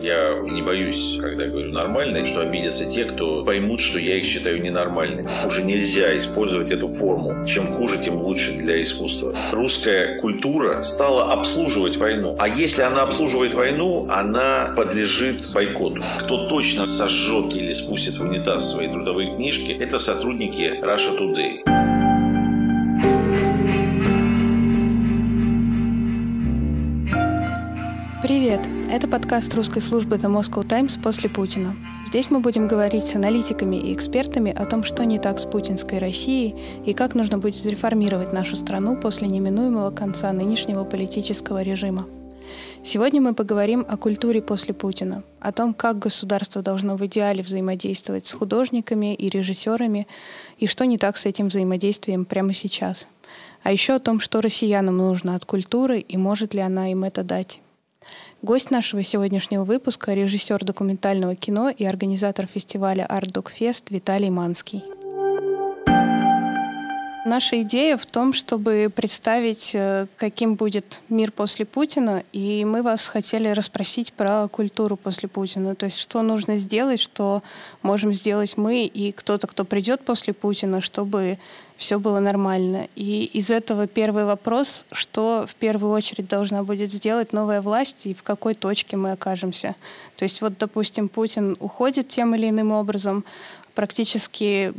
Я не боюсь, когда говорю нормальный, что обидятся те, кто поймут, что я их считаю ненормальными. Уже нельзя использовать эту форму. Чем хуже, тем лучше для искусства. Русская культура стала обслуживать войну. А если она обслуживает войну, она подлежит бойкоту. Кто точно сожжет или спустит в унитаз свои трудовые книжки, это сотрудники Russia Today. Привет! Это подкаст русской службы The Moscow Times после Путина. Здесь мы будем говорить с аналитиками и экспертами о том, что не так с путинской Россией и как нужно будет реформировать нашу страну после неминуемого конца нынешнего политического режима. Сегодня мы поговорим о культуре после Путина, о том, как государство должно в идеале взаимодействовать с художниками и режиссерами, и что не так с этим взаимодействием прямо сейчас. А еще о том, что россиянам нужно от культуры и может ли она им это дать. Гость нашего сегодняшнего выпуска – режиссер документального кино и организатор фестиваля Art Dog Fest Виталий Манский. Наша идея в том, чтобы представить, э, каким будет мир после Путина, и мы вас хотели расспросить про культуру после Путина. То есть, что нужно сделать, что можем сделать мы и кто-то, кто придет после Путина, чтобы все было нормально. И из этого первый вопрос, что в первую очередь должна будет сделать новая власть и в какой точке мы окажемся. То есть вот, допустим, Путин уходит тем или иным образом, практически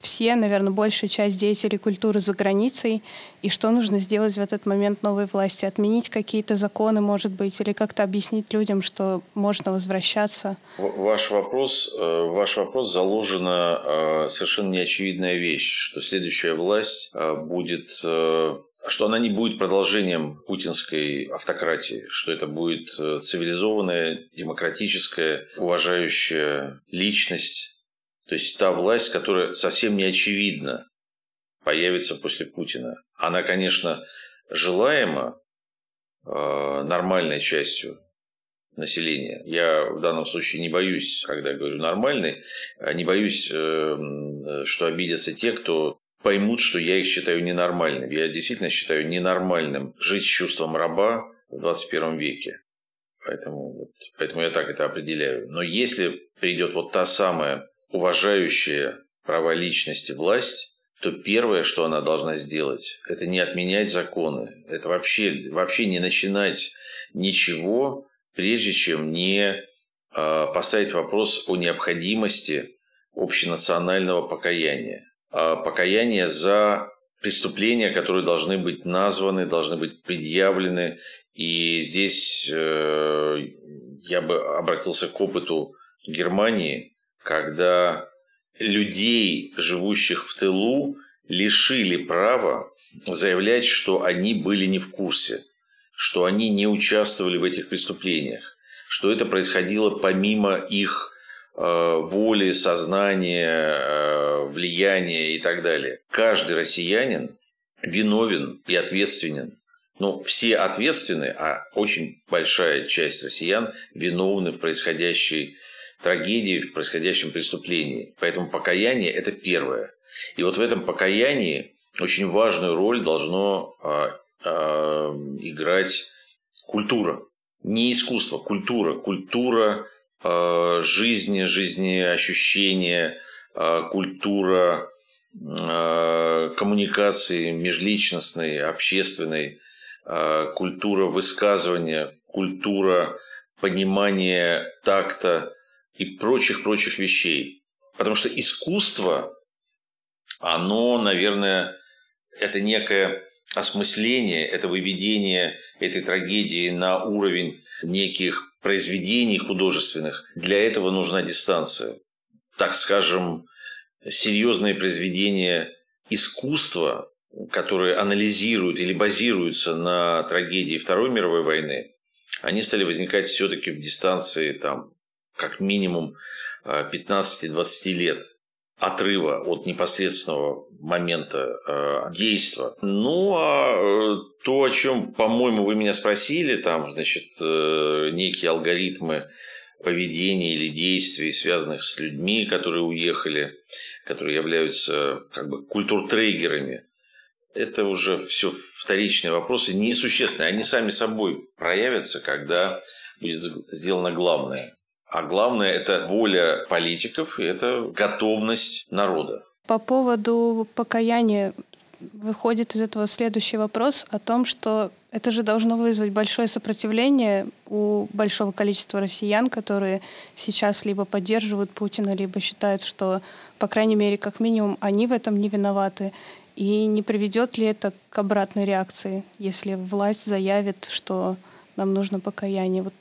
все, наверное, большая часть деятелей культуры за границей, и что нужно сделать в этот момент новой власти? Отменить какие-то законы, может быть, или как-то объяснить людям, что можно возвращаться? Ваш вопрос, э, ваш вопрос заложена э, совершенно неочевидная вещь, что следующая власть э, будет что она не будет продолжением путинской автократии, что это будет цивилизованная, демократическая, уважающая личность, то есть та власть, которая совсем не очевидно появится после Путина. Она, конечно, желаема э, нормальной частью населения. Я в данном случае не боюсь, когда говорю нормальный, а не боюсь, э, что обидятся те, кто поймут, что я их считаю ненормальным. Я действительно считаю ненормальным жить с чувством раба в 21 веке. Поэтому, поэтому я так это определяю. Но если придет вот та самая уважающая права личности власть, то первое, что она должна сделать, это не отменять законы. Это вообще, вообще не начинать ничего, прежде чем не а, поставить вопрос о необходимости общенационального покаяния. А покаяние за преступления, которые должны быть названы, должны быть предъявлены. И здесь э, я бы обратился к опыту Германии, когда людей, живущих в тылу, лишили права заявлять, что они были не в курсе, что они не участвовали в этих преступлениях, что это происходило помимо их э, воли, сознания, э, влияния и так далее. Каждый россиянин виновен и ответственен. Ну, все ответственны, а очень большая часть россиян виновны в происходящей трагедии в происходящем преступлении. Поэтому покаяние – это первое. И вот в этом покаянии очень важную роль должно э, э, играть культура. Не искусство, культура. Культура э, жизни, жизнеощущения, э, культура э, коммуникации межличностной, общественной, э, культура высказывания, культура понимания такта, и прочих-прочих вещей. Потому что искусство, оно, наверное, это некое осмысление, это выведение этой трагедии на уровень неких произведений художественных. Для этого нужна дистанция. Так скажем, серьезные произведения искусства, которые анализируют или базируются на трагедии Второй мировой войны, они стали возникать все-таки в дистанции там, как минимум 15-20 э, лет отрыва от непосредственного момента э, действия. Ну, а э, то, о чем, по-моему, вы меня спросили, там, значит, э, некие алгоритмы поведения или действий, связанных с людьми, которые уехали, которые являются как бы культуртрейгерами это уже все вторичные вопросы, несущественные. Они сами собой проявятся, когда будет сделано главное. А главное – это воля политиков и это готовность народа. По поводу покаяния выходит из этого следующий вопрос о том, что это же должно вызвать большое сопротивление у большого количества россиян, которые сейчас либо поддерживают Путина, либо считают, что, по крайней мере, как минимум, они в этом не виноваты. И не приведет ли это к обратной реакции, если власть заявит, что нам нужно покаяние? Вот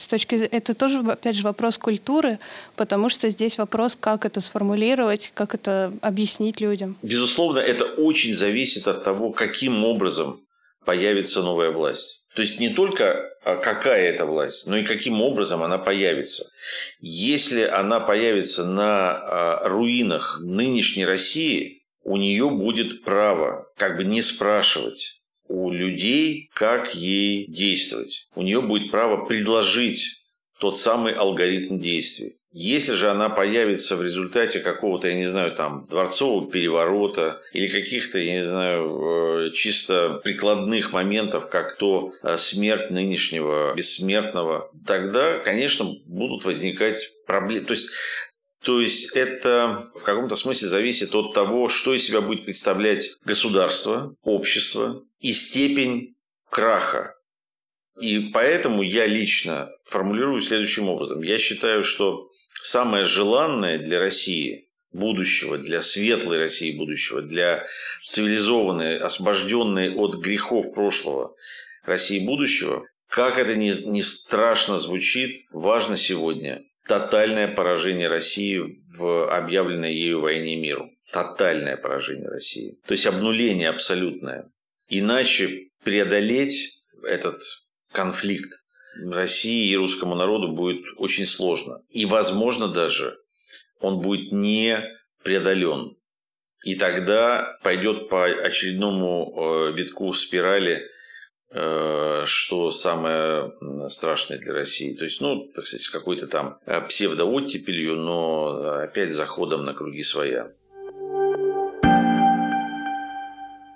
с точки это тоже, опять же, вопрос культуры, потому что здесь вопрос, как это сформулировать, как это объяснить людям. Безусловно, это очень зависит от того, каким образом появится новая власть. То есть не только а, какая это власть, но и каким образом она появится. Если она появится на а, руинах нынешней России, у нее будет право как бы не спрашивать у людей, как ей действовать. У нее будет право предложить тот самый алгоритм действий. Если же она появится в результате какого-то, я не знаю, там, дворцового переворота или каких-то, я не знаю, э, чисто прикладных моментов, как то э, смерть нынешнего бессмертного, тогда, конечно, будут возникать проблемы. То есть то есть это в каком-то смысле зависит от того, что из себя будет представлять государство, общество и степень краха. И поэтому я лично формулирую следующим образом. Я считаю, что самое желанное для России будущего, для светлой России будущего, для цивилизованной, освобожденной от грехов прошлого России будущего, как это не, не страшно звучит, важно сегодня тотальное поражение России в объявленной ею войне миру. Тотальное поражение России. То есть обнуление абсолютное. Иначе преодолеть этот конфликт России и русскому народу будет очень сложно. И, возможно, даже он будет не преодолен. И тогда пойдет по очередному э, витку спирали, что самое страшное для России. То есть, ну, так сказать, какой-то там э, псевдооттепелью, но опять заходом на круги своя.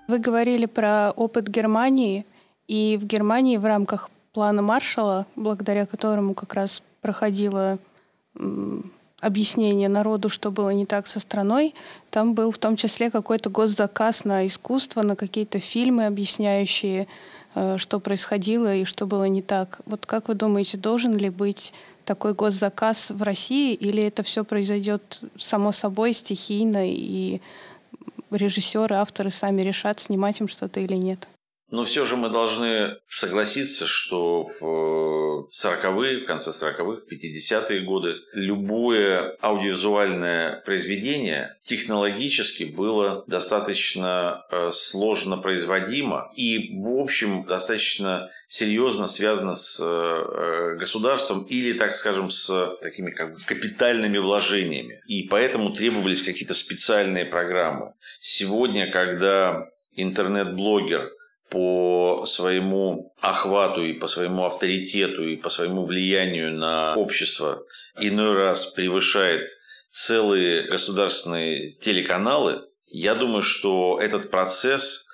Вы говорили про опыт Германии, и в Германии в рамках плана Маршала, благодаря которому как раз проходило объяснение народу, что было не так со страной. Там был в том числе какой-то госзаказ на искусство, на какие-то фильмы, объясняющие, э, что происходило и что было не так. Вот как вы думаете, должен ли быть такой госзаказ в России, или это все произойдет само собой, стихийно, и режиссеры, авторы сами решат, снимать им что-то или нет? Но все же мы должны согласиться, что в 40-е, в конце 40-х, 50-е годы любое аудиовизуальное произведение технологически было достаточно э, сложно производимо и, в общем, достаточно серьезно связано с э, государством или, так скажем, с такими как бы капитальными вложениями. И поэтому требовались какие-то специальные программы. Сегодня, когда интернет-блогер – по своему охвату и по своему авторитету и по своему влиянию на общество иной раз превышает целые государственные телеканалы, я думаю, что этот процесс,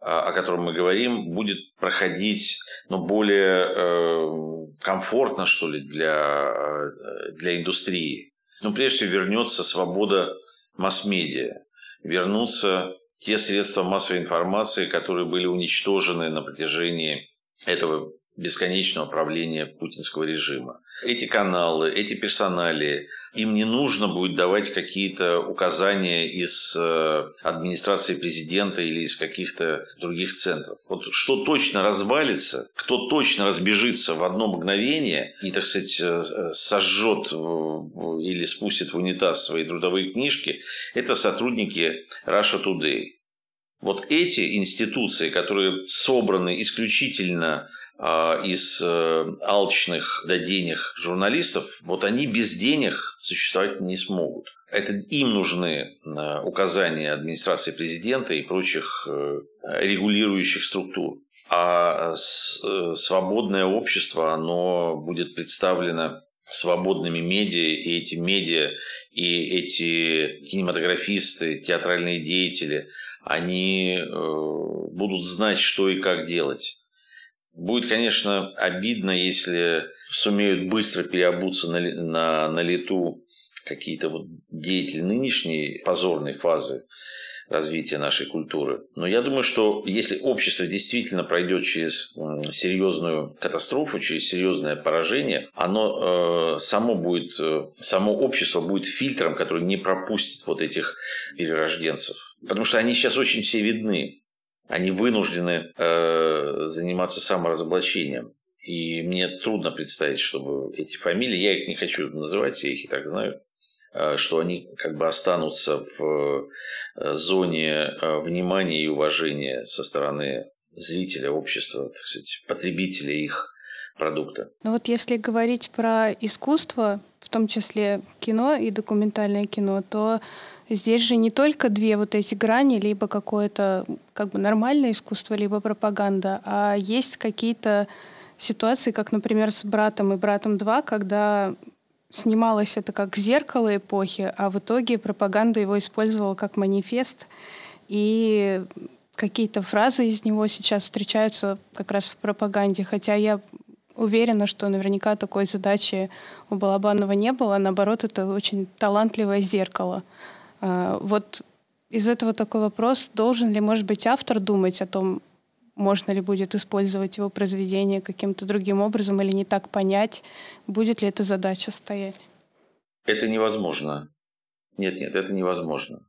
а, о котором мы говорим, будет проходить но более э, комфортно, что ли, для, э, для индустрии. Но прежде всего вернется свобода масс-медиа, вернутся те средства массовой информации, которые были уничтожены на протяжении этого бесконечного правления путинского режима. Эти каналы, эти персонали, им не нужно будет давать какие-то указания из э, администрации президента или из каких-то других центров. Вот что точно развалится, кто точно разбежится в одно мгновение и, так сказать, э, сожжет или спустит в унитаз свои трудовые книжки, это сотрудники Russia Today. Вот эти институции, которые собраны исключительно а, из э, алчных до денег журналистов, вот они без денег существовать не смогут. Это им нужны э, указания администрации президента и прочих э, регулирующих структур. А свободное общество, оно будет представлено свободными медиа, и эти медиа, и эти кинематографисты, театральные деятели, они э, будут знать, что и как делать. Будет, конечно, обидно, если сумеют быстро переобуться на, на, на лету какие-то вот деятели нынешней позорной фазы развития нашей культуры. Но я думаю, что если общество действительно пройдет через серьезную катастрофу, через серьезное поражение, оно э, само будет, э, само общество будет фильтром, который не пропустит вот этих перерожденцев. Потому что они сейчас очень все видны. Они вынуждены э, заниматься саморазоблачением. И мне трудно представить, чтобы эти фамилии, я их не хочу называть, я их и так знаю, что они как бы останутся в э, зоне э, внимания и уважения со стороны зрителя, общества, так сказать, потребителя их продукта. Ну вот если говорить про искусство, в том числе кино и документальное кино, то здесь же не только две вот эти грани, либо какое-то как бы нормальное искусство, либо пропаганда, а есть какие-то ситуации, как, например, с «Братом» и «Братом 2», когда снималось это как зеркало эпохи, а в итоге пропаганда его использовала как манифест, и какие-то фразы из него сейчас встречаются как раз в пропаганде, хотя я уверена, что наверняка такой задачи у Балабанова не было, наоборот, это очень талантливое зеркало. А, вот из этого такой вопрос, должен ли, может быть, автор думать о том, можно ли будет использовать его произведение каким-то другим образом или не так понять, будет ли эта задача стоять? Это невозможно. Нет, нет, это невозможно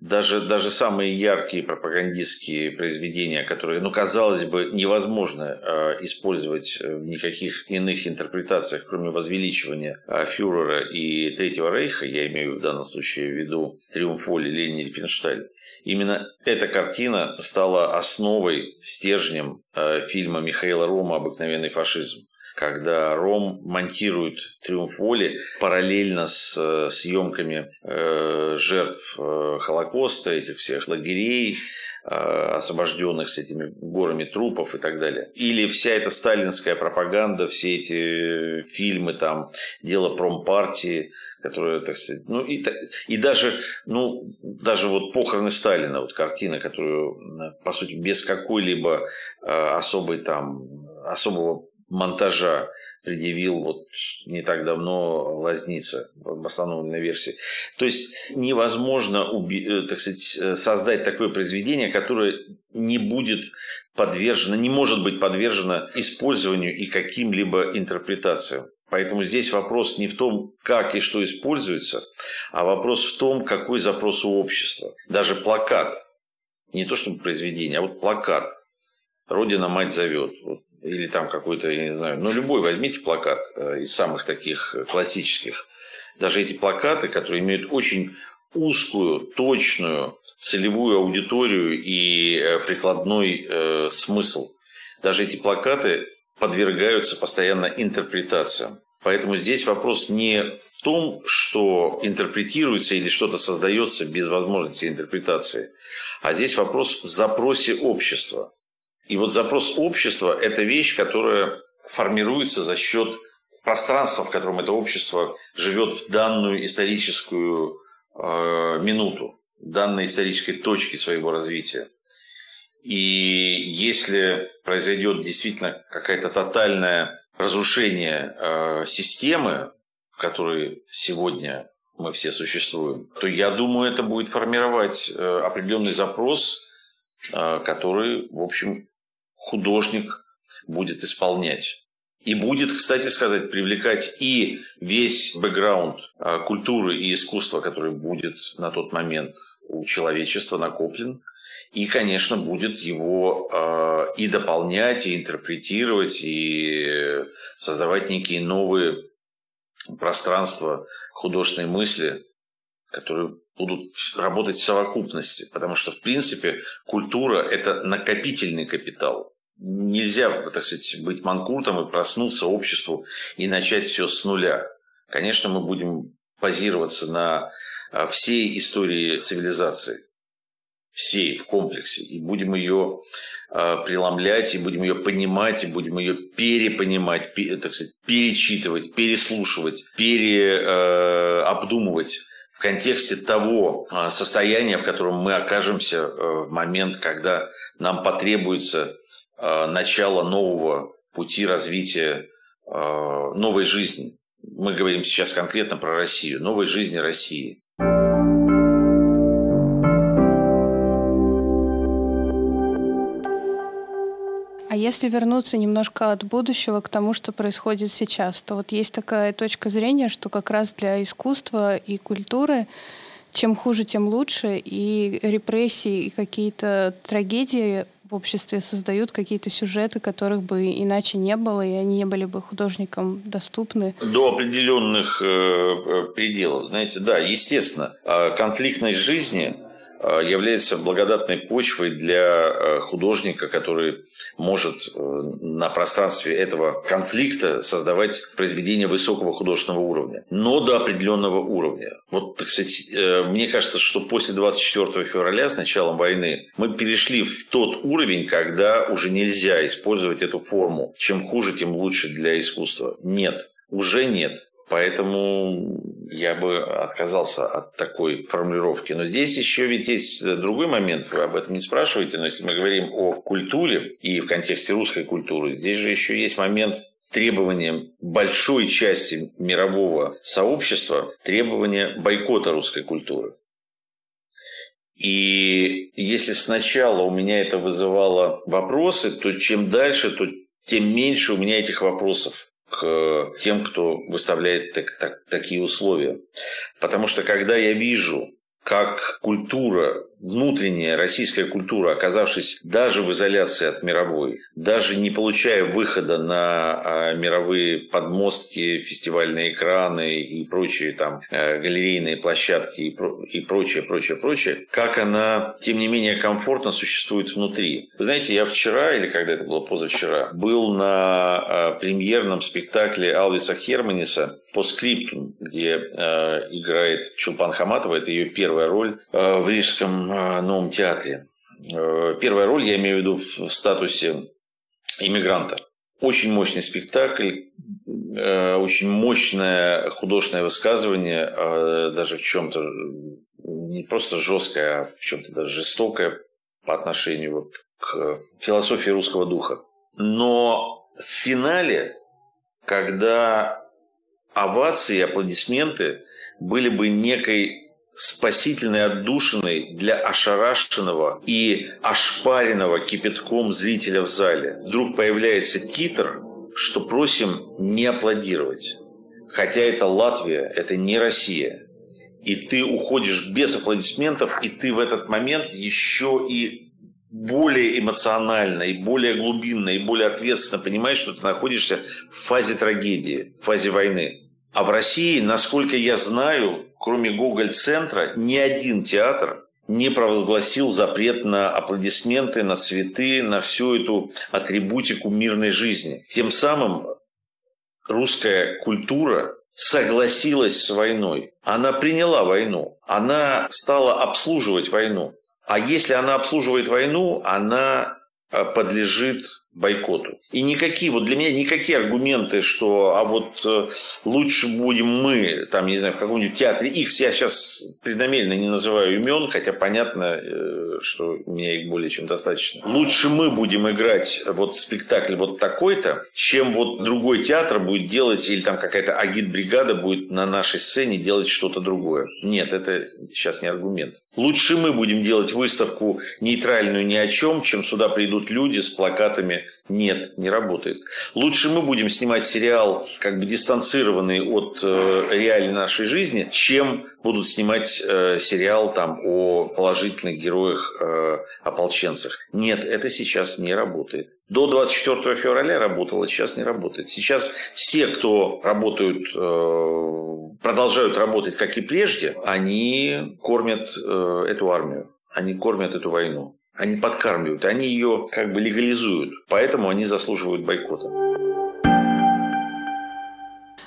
даже, даже самые яркие пропагандистские произведения, которые, ну, казалось бы, невозможно э, использовать в никаких иных интерпретациях, кроме возвеличивания э, фюрера и Третьего Рейха, я имею в данном случае в виду «Триумф воли» Ленина Рифеншталь, именно эта картина стала основой, стержнем э, фильма Михаила Рома «Обыкновенный фашизм» когда Ром монтирует «Триумф воли» параллельно с э, съемками э, жертв э, Холокоста, этих всех лагерей, освобожденных с этими горами трупов и так далее. Или вся эта сталинская пропаганда, все эти фильмы, там, дело промпартии, которые, так сказать, ну и, и даже, ну, даже вот похороны Сталина, вот картина, которую, по сути, без какой-либо особой там, особого монтажа предъявил вот не так давно Лазница в обоснованной версии. То есть невозможно э, так сказать, э, создать такое произведение, которое не будет подвержено, не может быть подвержено использованию и каким-либо интерпретациям. Поэтому здесь вопрос не в том, как и что используется, а вопрос в том, какой запрос у общества. Даже плакат, не то чтобы произведение, а вот плакат. Родина мать зовет. Вот или там какой-то, я не знаю, ну любой возьмите плакат э, из самых таких классических. Даже эти плакаты, которые имеют очень узкую, точную целевую аудиторию и э, прикладной э, смысл. Даже эти плакаты подвергаются постоянно интерпретациям. Поэтому здесь вопрос не в том, что интерпретируется или что-то создается без возможности интерпретации, а здесь вопрос в запросе общества. И вот запрос общества – это вещь, которая формируется за счет пространства, в котором это общество живет в данную историческую э, минуту, данной исторической точки своего развития. И если произойдет действительно какое-то тотальное разрушение э, системы, в которой сегодня мы все существуем, то я думаю, это будет формировать э, определенный запрос, э, который, в общем, художник будет исполнять. И будет, кстати сказать, привлекать и весь бэкграунд а, культуры и искусства, который будет на тот момент у человечества накоплен, и, конечно, будет его э, и дополнять, и интерпретировать, и создавать некие новые пространства художественной мысли, которые будут работать в совокупности. Потому что, в принципе, культура – это накопительный капитал. Нельзя, так сказать, быть манкуртом и проснуться обществу и начать все с нуля. Конечно, мы будем базироваться на а, всей истории цивилизации. всей в комплексе, и будем ее э, преломлять, и будем ее понимать, и будем ее перепонимать, пере, так сказать, перечитывать, переслушивать, переобдумывать э, в контексте того состояния, в котором мы окажемся в момент, когда нам потребуется начало нового пути развития э, новой жизни. Мы говорим сейчас конкретно про Россию, новой жизни России. если вернуться немножко от будущего к тому, что происходит сейчас, то вот есть такая точка зрения, что как раз для искусства и культуры чем хуже, тем лучше, и репрессии и какие-то трагедии в обществе создают какие-то сюжеты, которых бы иначе не было, и они не были бы художникам доступны. До определенных э, э пределов. Знаете, да, естественно, а конфликтность жизни является благодатной почвой для э, художника, который может э, на пространстве этого конфликта создавать произведения высокого художественного уровня, но до определенного уровня. Вот, так сказать, мне кажется, что после 24 февраля, с началом войны, мы перешли в тот уровень, когда уже нельзя использовать эту форму. Чем хуже, тем лучше для искусства. Нет, уже нет. Поэтому я бы отказался от такой формулировки. Но здесь еще ведь есть другой момент, вы об этом не спрашиваете, но если мы говорим о культуре и в контексте русской культуры, здесь же еще есть момент требования большой части мирового сообщества, требования бойкота русской культуры. И если сначала у меня это вызывало вопросы, то чем дальше, то тем меньше у меня этих вопросов к тем, кто выставляет так, так, такие условия. Потому что когда я вижу как культура, внутренняя российская культура, оказавшись даже в изоляции от мировой, даже не получая выхода на а, мировые подмостки, фестивальные экраны и прочие там э, галерейные площадки и прочее, прочее, прочее, как она, тем не менее, комфортно существует внутри. Вы знаете, я вчера, или когда это было позавчера, был на а, премьерном спектакле Алвиса Херманиса по скрипту, где э, играет Чулпан Хаматова, это ее первая роль э, в Рижском э, новом театре. Э, первая роль, я имею в виду в, в статусе иммигранта. Очень мощный спектакль, э, очень мощное художественное высказывание, э, даже в чем-то не просто жесткое, а в чем-то даже жестокое по отношению вот к философии русского духа. Но в финале, когда овации и аплодисменты были бы некой спасительной отдушиной для ошарашенного и ошпаренного кипятком зрителя в зале. Вдруг появляется титр, что просим не аплодировать. Хотя это Латвия, это не Россия. И ты уходишь без аплодисментов, и ты в этот момент еще и более эмоционально, и более глубинно, и более ответственно понимаешь, что ты находишься в фазе трагедии, в фазе войны. А в России, насколько я знаю, кроме Гоголь-центра, ни один театр не провозгласил запрет на аплодисменты, на цветы, на всю эту атрибутику мирной жизни. Тем самым русская культура согласилась с войной. Она приняла войну. Она стала обслуживать войну. А если она обслуживает войну, она э, подлежит бойкоту. И никакие, вот для меня никакие аргументы, что а вот э, лучше будем мы, там, не знаю, в каком-нибудь театре X, я сейчас преднамеренно не называю имен, хотя понятно, э, что у меня их более чем достаточно. Лучше мы будем играть вот спектакль вот такой-то, чем вот другой театр будет делать, или там какая-то агит-бригада будет на нашей сцене делать что-то другое. Нет, это сейчас не аргумент. Лучше мы будем делать выставку нейтральную ни о чем, чем сюда придут люди с плакатами нет, не работает. Лучше мы будем снимать сериал, как бы дистанцированный от э, реальной нашей жизни, чем будут снимать э, сериал там о положительных героях э, ополченцах. Нет, это сейчас не работает. До 24 февраля работало, сейчас не работает. Сейчас все, кто работают, э, продолжают работать, как и прежде, они кормят э, эту армию, они кормят эту войну. Они подкармливают, они ее как бы легализуют. Поэтому они заслуживают бойкота.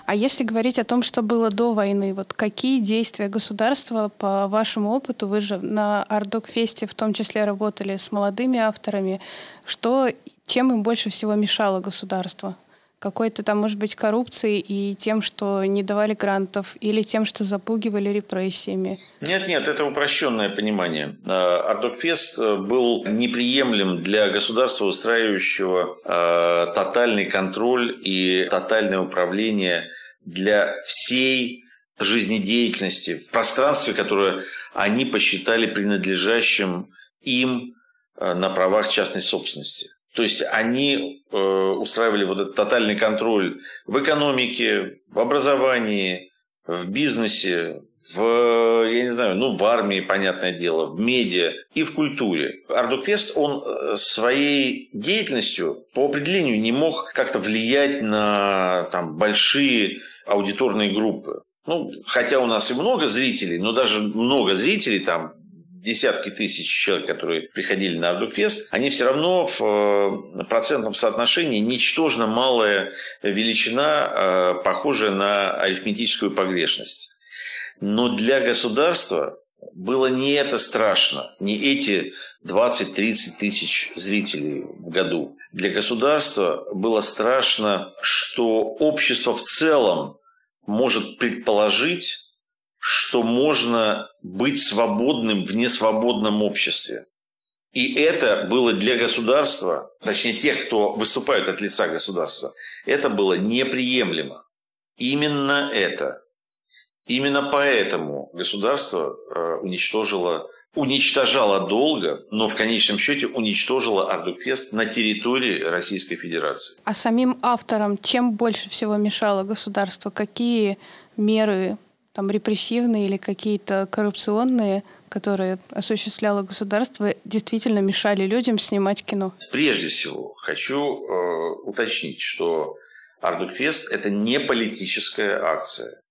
А если говорить о том, что было до войны, вот какие действия государства, по вашему опыту, вы же на Артдокфесте в том числе работали с молодыми авторами, что, чем им больше всего мешало государство? Какой-то там, может быть, коррупцией и тем, что не давали грантов, или тем, что запугивали репрессиями? Нет, нет, это упрощенное понимание. А, Артдокфест э, был неприемлем для государства, устраивающего э, тотальный контроль и тотальное управление для всей жизнедеятельности в пространстве, которое они посчитали принадлежащим им э, на правах частной собственности. То есть они э, устраивали вот этот тотальный контроль в экономике, в образовании, в бизнесе, в, я не знаю, ну, в армии, понятное дело, в медиа и в культуре. Ардукфест, он э, своей деятельностью по определению не мог как-то влиять на там, большие аудиторные группы. Ну, хотя у нас и много зрителей, но даже много зрителей, там десятки тысяч человек, которые приходили на Ардукфест, они все равно в э, процентном соотношении ничтожно малая величина, э, похожая на арифметическую погрешность. Но для государства было не это страшно, не эти 20-30 тысяч зрителей в году. Для государства было страшно, что общество в целом может предположить, что можно быть свободным в несвободном обществе. И это было для государства, точнее тех, кто выступает от лица государства, это было неприемлемо. Именно это. Именно поэтому государство э, уничтожило, уничтожало долго, но в конечном счете уничтожило Ардукфест на территории Российской Федерации. А самим авторам чем больше всего мешало государство? Какие меры там репрессивные или какие-то коррупционные, которые осуществляло государство, действительно мешали людям снимать кино? Прежде всего, хочу э, уточнить, что Ардукфест – это не политическая акция.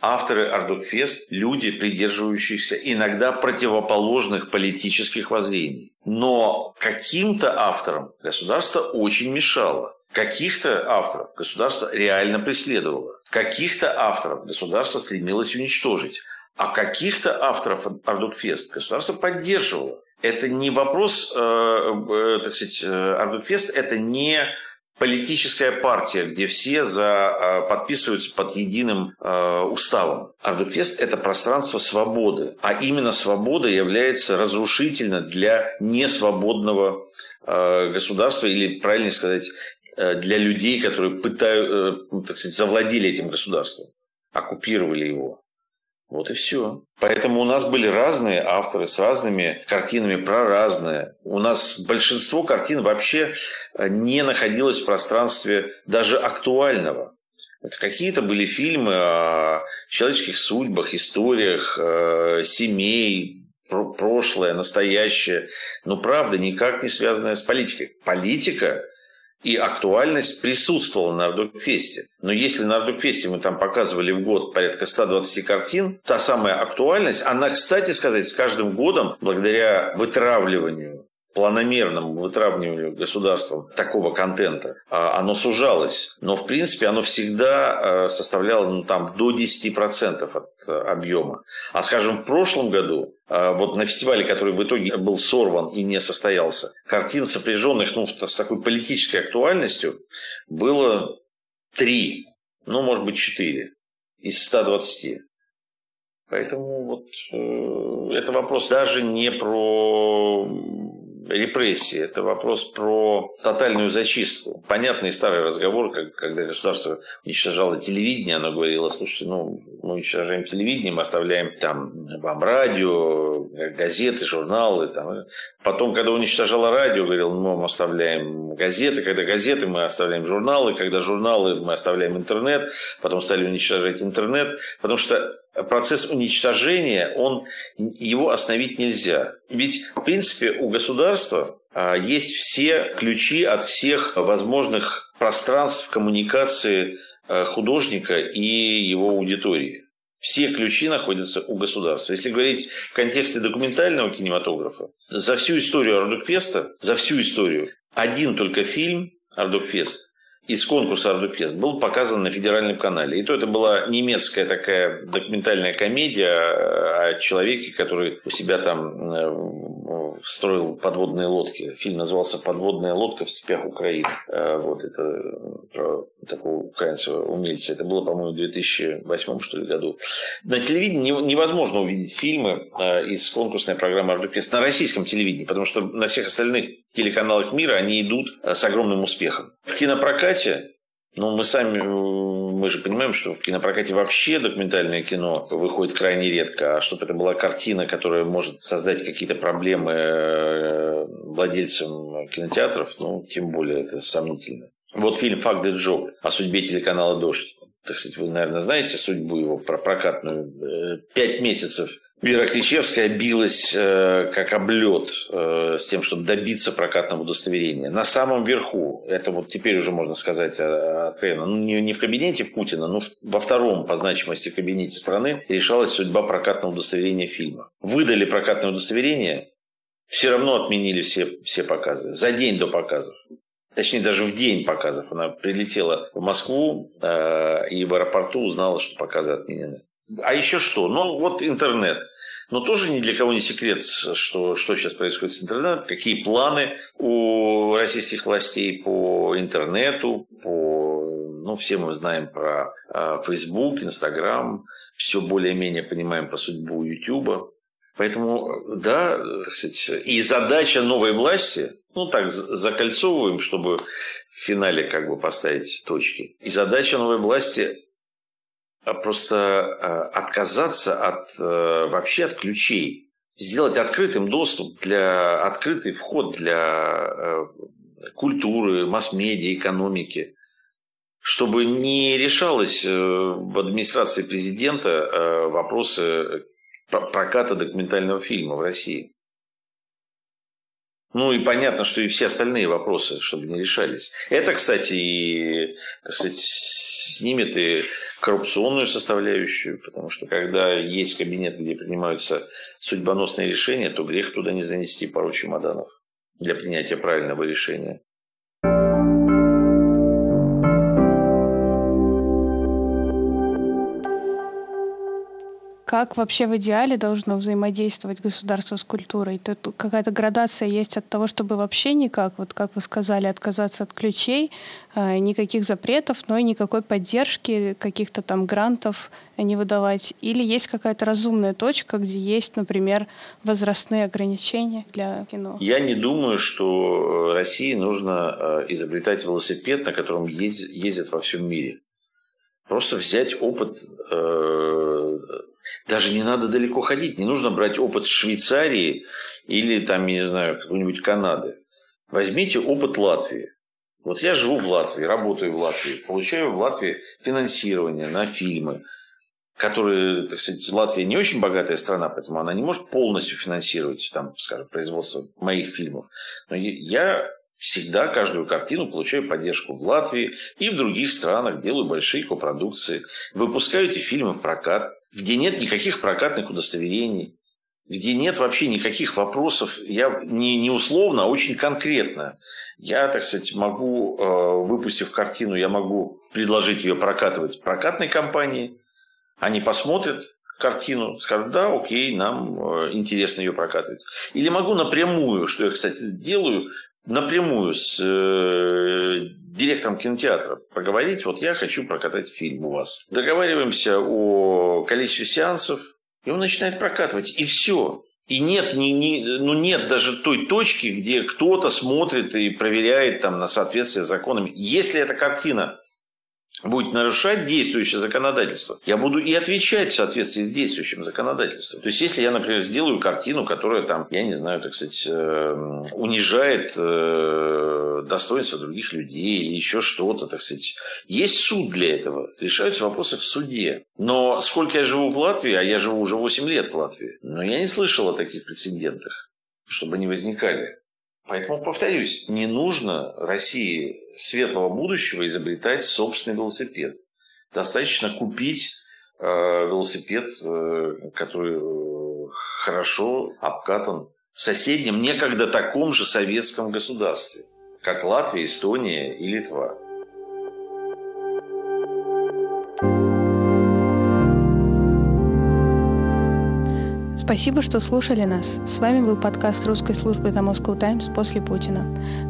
Авторы Ардукфест – люди, придерживающиеся иногда противоположных политических воззрений. Но каким-то авторам государство очень мешало. Каких-то авторов государство реально преследовало. Каких-то авторов государство стремилось уничтожить. А каких-то авторов Ардукфест государство поддерживало. Это не вопрос, э, э, так сказать, э, Ардукфест – это не политическая партия, где все за, подписываются под единым э, уставом. Ардукфест – это пространство свободы, а именно свобода является разрушительна для несвободного государства, или, правильнее сказать, для людей, которые пытают, э, так сказать, завладели этим государством, оккупировали его. Вот и все. Поэтому у нас были разные авторы с разными картинами про разное. У нас большинство картин вообще э, не находилось в пространстве даже актуального. Это какие-то были фильмы о человеческих судьбах, историях, семей, прошлое, настоящее. Но правда никак не связанная с политикой. Политика и актуальность присутствовала на Ардукфесте. Но если на Ардукфесте мы там показывали в год порядка 120 картин, та самая актуальность, она, кстати сказать, с каждым годом, благодаря вытравливанию планомерному вытравливанию государством такого контента, а, оно сужалось. Но, в принципе, оно всегда а, составляло ну, там, до 10% от а, объема. А, скажем, в прошлом году вот на фестивале, который в итоге был сорван и не состоялся, картин, сопряженных ну, с такой политической актуальностью, было три, ну, может быть, четыре из 120. Поэтому вот э, это вопрос даже не про репрессии. Это вопрос про тотальную зачистку. Понятный старый разговор, как, когда государство уничтожало телевидение, оно говорило, слушайте, ну, мы уничтожаем телевидение, мы оставляем там вам радио, газеты, журналы. Там. Потом, когда уничтожало радио, говорил, ну, мы оставляем газеты, когда газеты, мы оставляем журналы, когда журналы, мы оставляем интернет, потом стали уничтожать интернет, потому что процесс уничтожения, он, его остановить нельзя. Ведь, в принципе, у государства а, есть все ключи от всех возможных пространств коммуникации а, художника и его аудитории. Все ключи находятся у государства. Если говорить в контексте документального кинематографа, за всю историю Ардукфеста, за всю историю, один только фильм Ардукфест из конкурса «Ардукфест» был показан на федеральном канале. И то это была немецкая такая документальная комедия о человеке, который у себя там э, строил подводные лодки. Фильм назывался «Подводная лодка в степях Украины». Э, вот это про такого украинского умельца. Это было, по-моему, в 2008 что ли, году. На телевидении невозможно увидеть фильмы э, из конкурсной программы «Ардукфест» на российском телевидении, потому что на всех остальных телеканалах мира они идут с огромным успехом. В кинопрокате, ну, мы сами, мы же понимаем, что в кинопрокате вообще документальное кино выходит крайне редко, а чтобы это была картина, которая может создать какие-то проблемы э, владельцам кинотеатров, ну, тем более это сомнительно. Вот фильм «Факт и Джоб» о судьбе телеканала «Дождь». Так сказать, вы, наверное, знаете судьбу его про прокатную. Э, пять месяцев Вера Кличевская билась э, как облет э, с тем, чтобы добиться прокатного удостоверения. На самом верху, это вот теперь уже можно сказать откровенно, ну, не, не в кабинете Путина, но во втором по значимости кабинете страны решалась судьба прокатного удостоверения фильма. Выдали прокатное удостоверение, все равно отменили все, все показы. За день до показов. Точнее, даже в день показов. Она прилетела в Москву э, и в аэропорту узнала, что показы отменены. А еще что? Ну, вот интернет. Но тоже ни для кого не секрет, что, что сейчас происходит с интернетом, какие планы у российских властей по интернету, по, ну, все мы знаем про э, Facebook, Instagram, все более-менее понимаем про судьбу YouTube. Поэтому, да, так сказать, и задача новой власти, ну так, закольцовываем, чтобы в финале как бы поставить точки. И задача новой власти а просто э, отказаться от э, вообще от ключей, сделать открытым доступ для открытый вход для э, культуры, масс-медиа, экономики, чтобы не решалось в администрации президента вопросы проката документального фильма в России. Ну и понятно, что и все остальные вопросы, чтобы не решались. Это, кстати, и, так сказать, снимет и коррупционную составляющую, потому что когда есть кабинет, где принимаются судьбоносные решения, то грех туда не занести пару чемоданов для принятия правильного решения. Как вообще в идеале должно взаимодействовать государство с культурой? Тут какая-то градация есть от того, чтобы вообще никак, вот как вы сказали, отказаться от ключей, э, никаких запретов, но и никакой поддержки, каких-то там грантов не выдавать. Или есть какая-то разумная точка, где есть, например, возрастные ограничения для кино? Я не думаю, что России нужно э, изобретать велосипед, на котором ездят во всем мире. Просто взять опыт э, даже не надо далеко ходить, не нужно брать опыт Швейцарии или там, не знаю, какой-нибудь Канады. Возьмите опыт Латвии. Вот я живу в Латвии, работаю в Латвии, получаю в Латвии финансирование на фильмы, которые, так сказать, Латвия не очень богатая страна, поэтому она не может полностью финансировать, там, скажем, производство моих фильмов. Но я всегда каждую картину получаю поддержку в Латвии и в других странах, делаю большие копродукции, выпускаю эти фильмы в прокат где нет никаких прокатных удостоверений, где нет вообще никаких вопросов, я не, не условно, а очень конкретно. Я, так сказать, могу, э, выпустив картину, я могу предложить ее прокатывать прокатной компании, они посмотрят картину, скажут, да, окей, нам э, интересно ее прокатывать. Или могу напрямую, что я, кстати, делаю, напрямую с э, директором кинотеатра поговорить, вот я хочу прокатать фильм у вас. Договариваемся о количестве сеансов, и он начинает прокатывать, и все. И нет, не, не, ну нет даже той точки, где кто-то смотрит и проверяет там, на соответствие с законами. Если эта картина будет нарушать действующее законодательство, я буду и отвечать в соответствии с действующим законодательством. То есть, если я, например, сделаю картину, которая там, я не знаю, так сказать, эм, унижает э, достоинство других людей или еще что-то, так сказать, есть суд для этого. Решаются вопросы в суде. Но сколько я живу в Латвии, а я живу уже 8 лет в Латвии, но я не слышал о таких прецедентах, чтобы они возникали. Поэтому, повторюсь, не нужно России светлого будущего изобретать собственный велосипед. Достаточно купить э, велосипед, э, который э, хорошо обкатан в соседнем, некогда таком же советском государстве, как Латвия, Эстония и Литва. Спасибо, что слушали нас. С вами был подкаст русской службы The Moscow Times после Путина.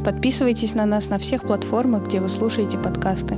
Подписывайтесь на нас на всех платформах, где вы слушаете подкасты.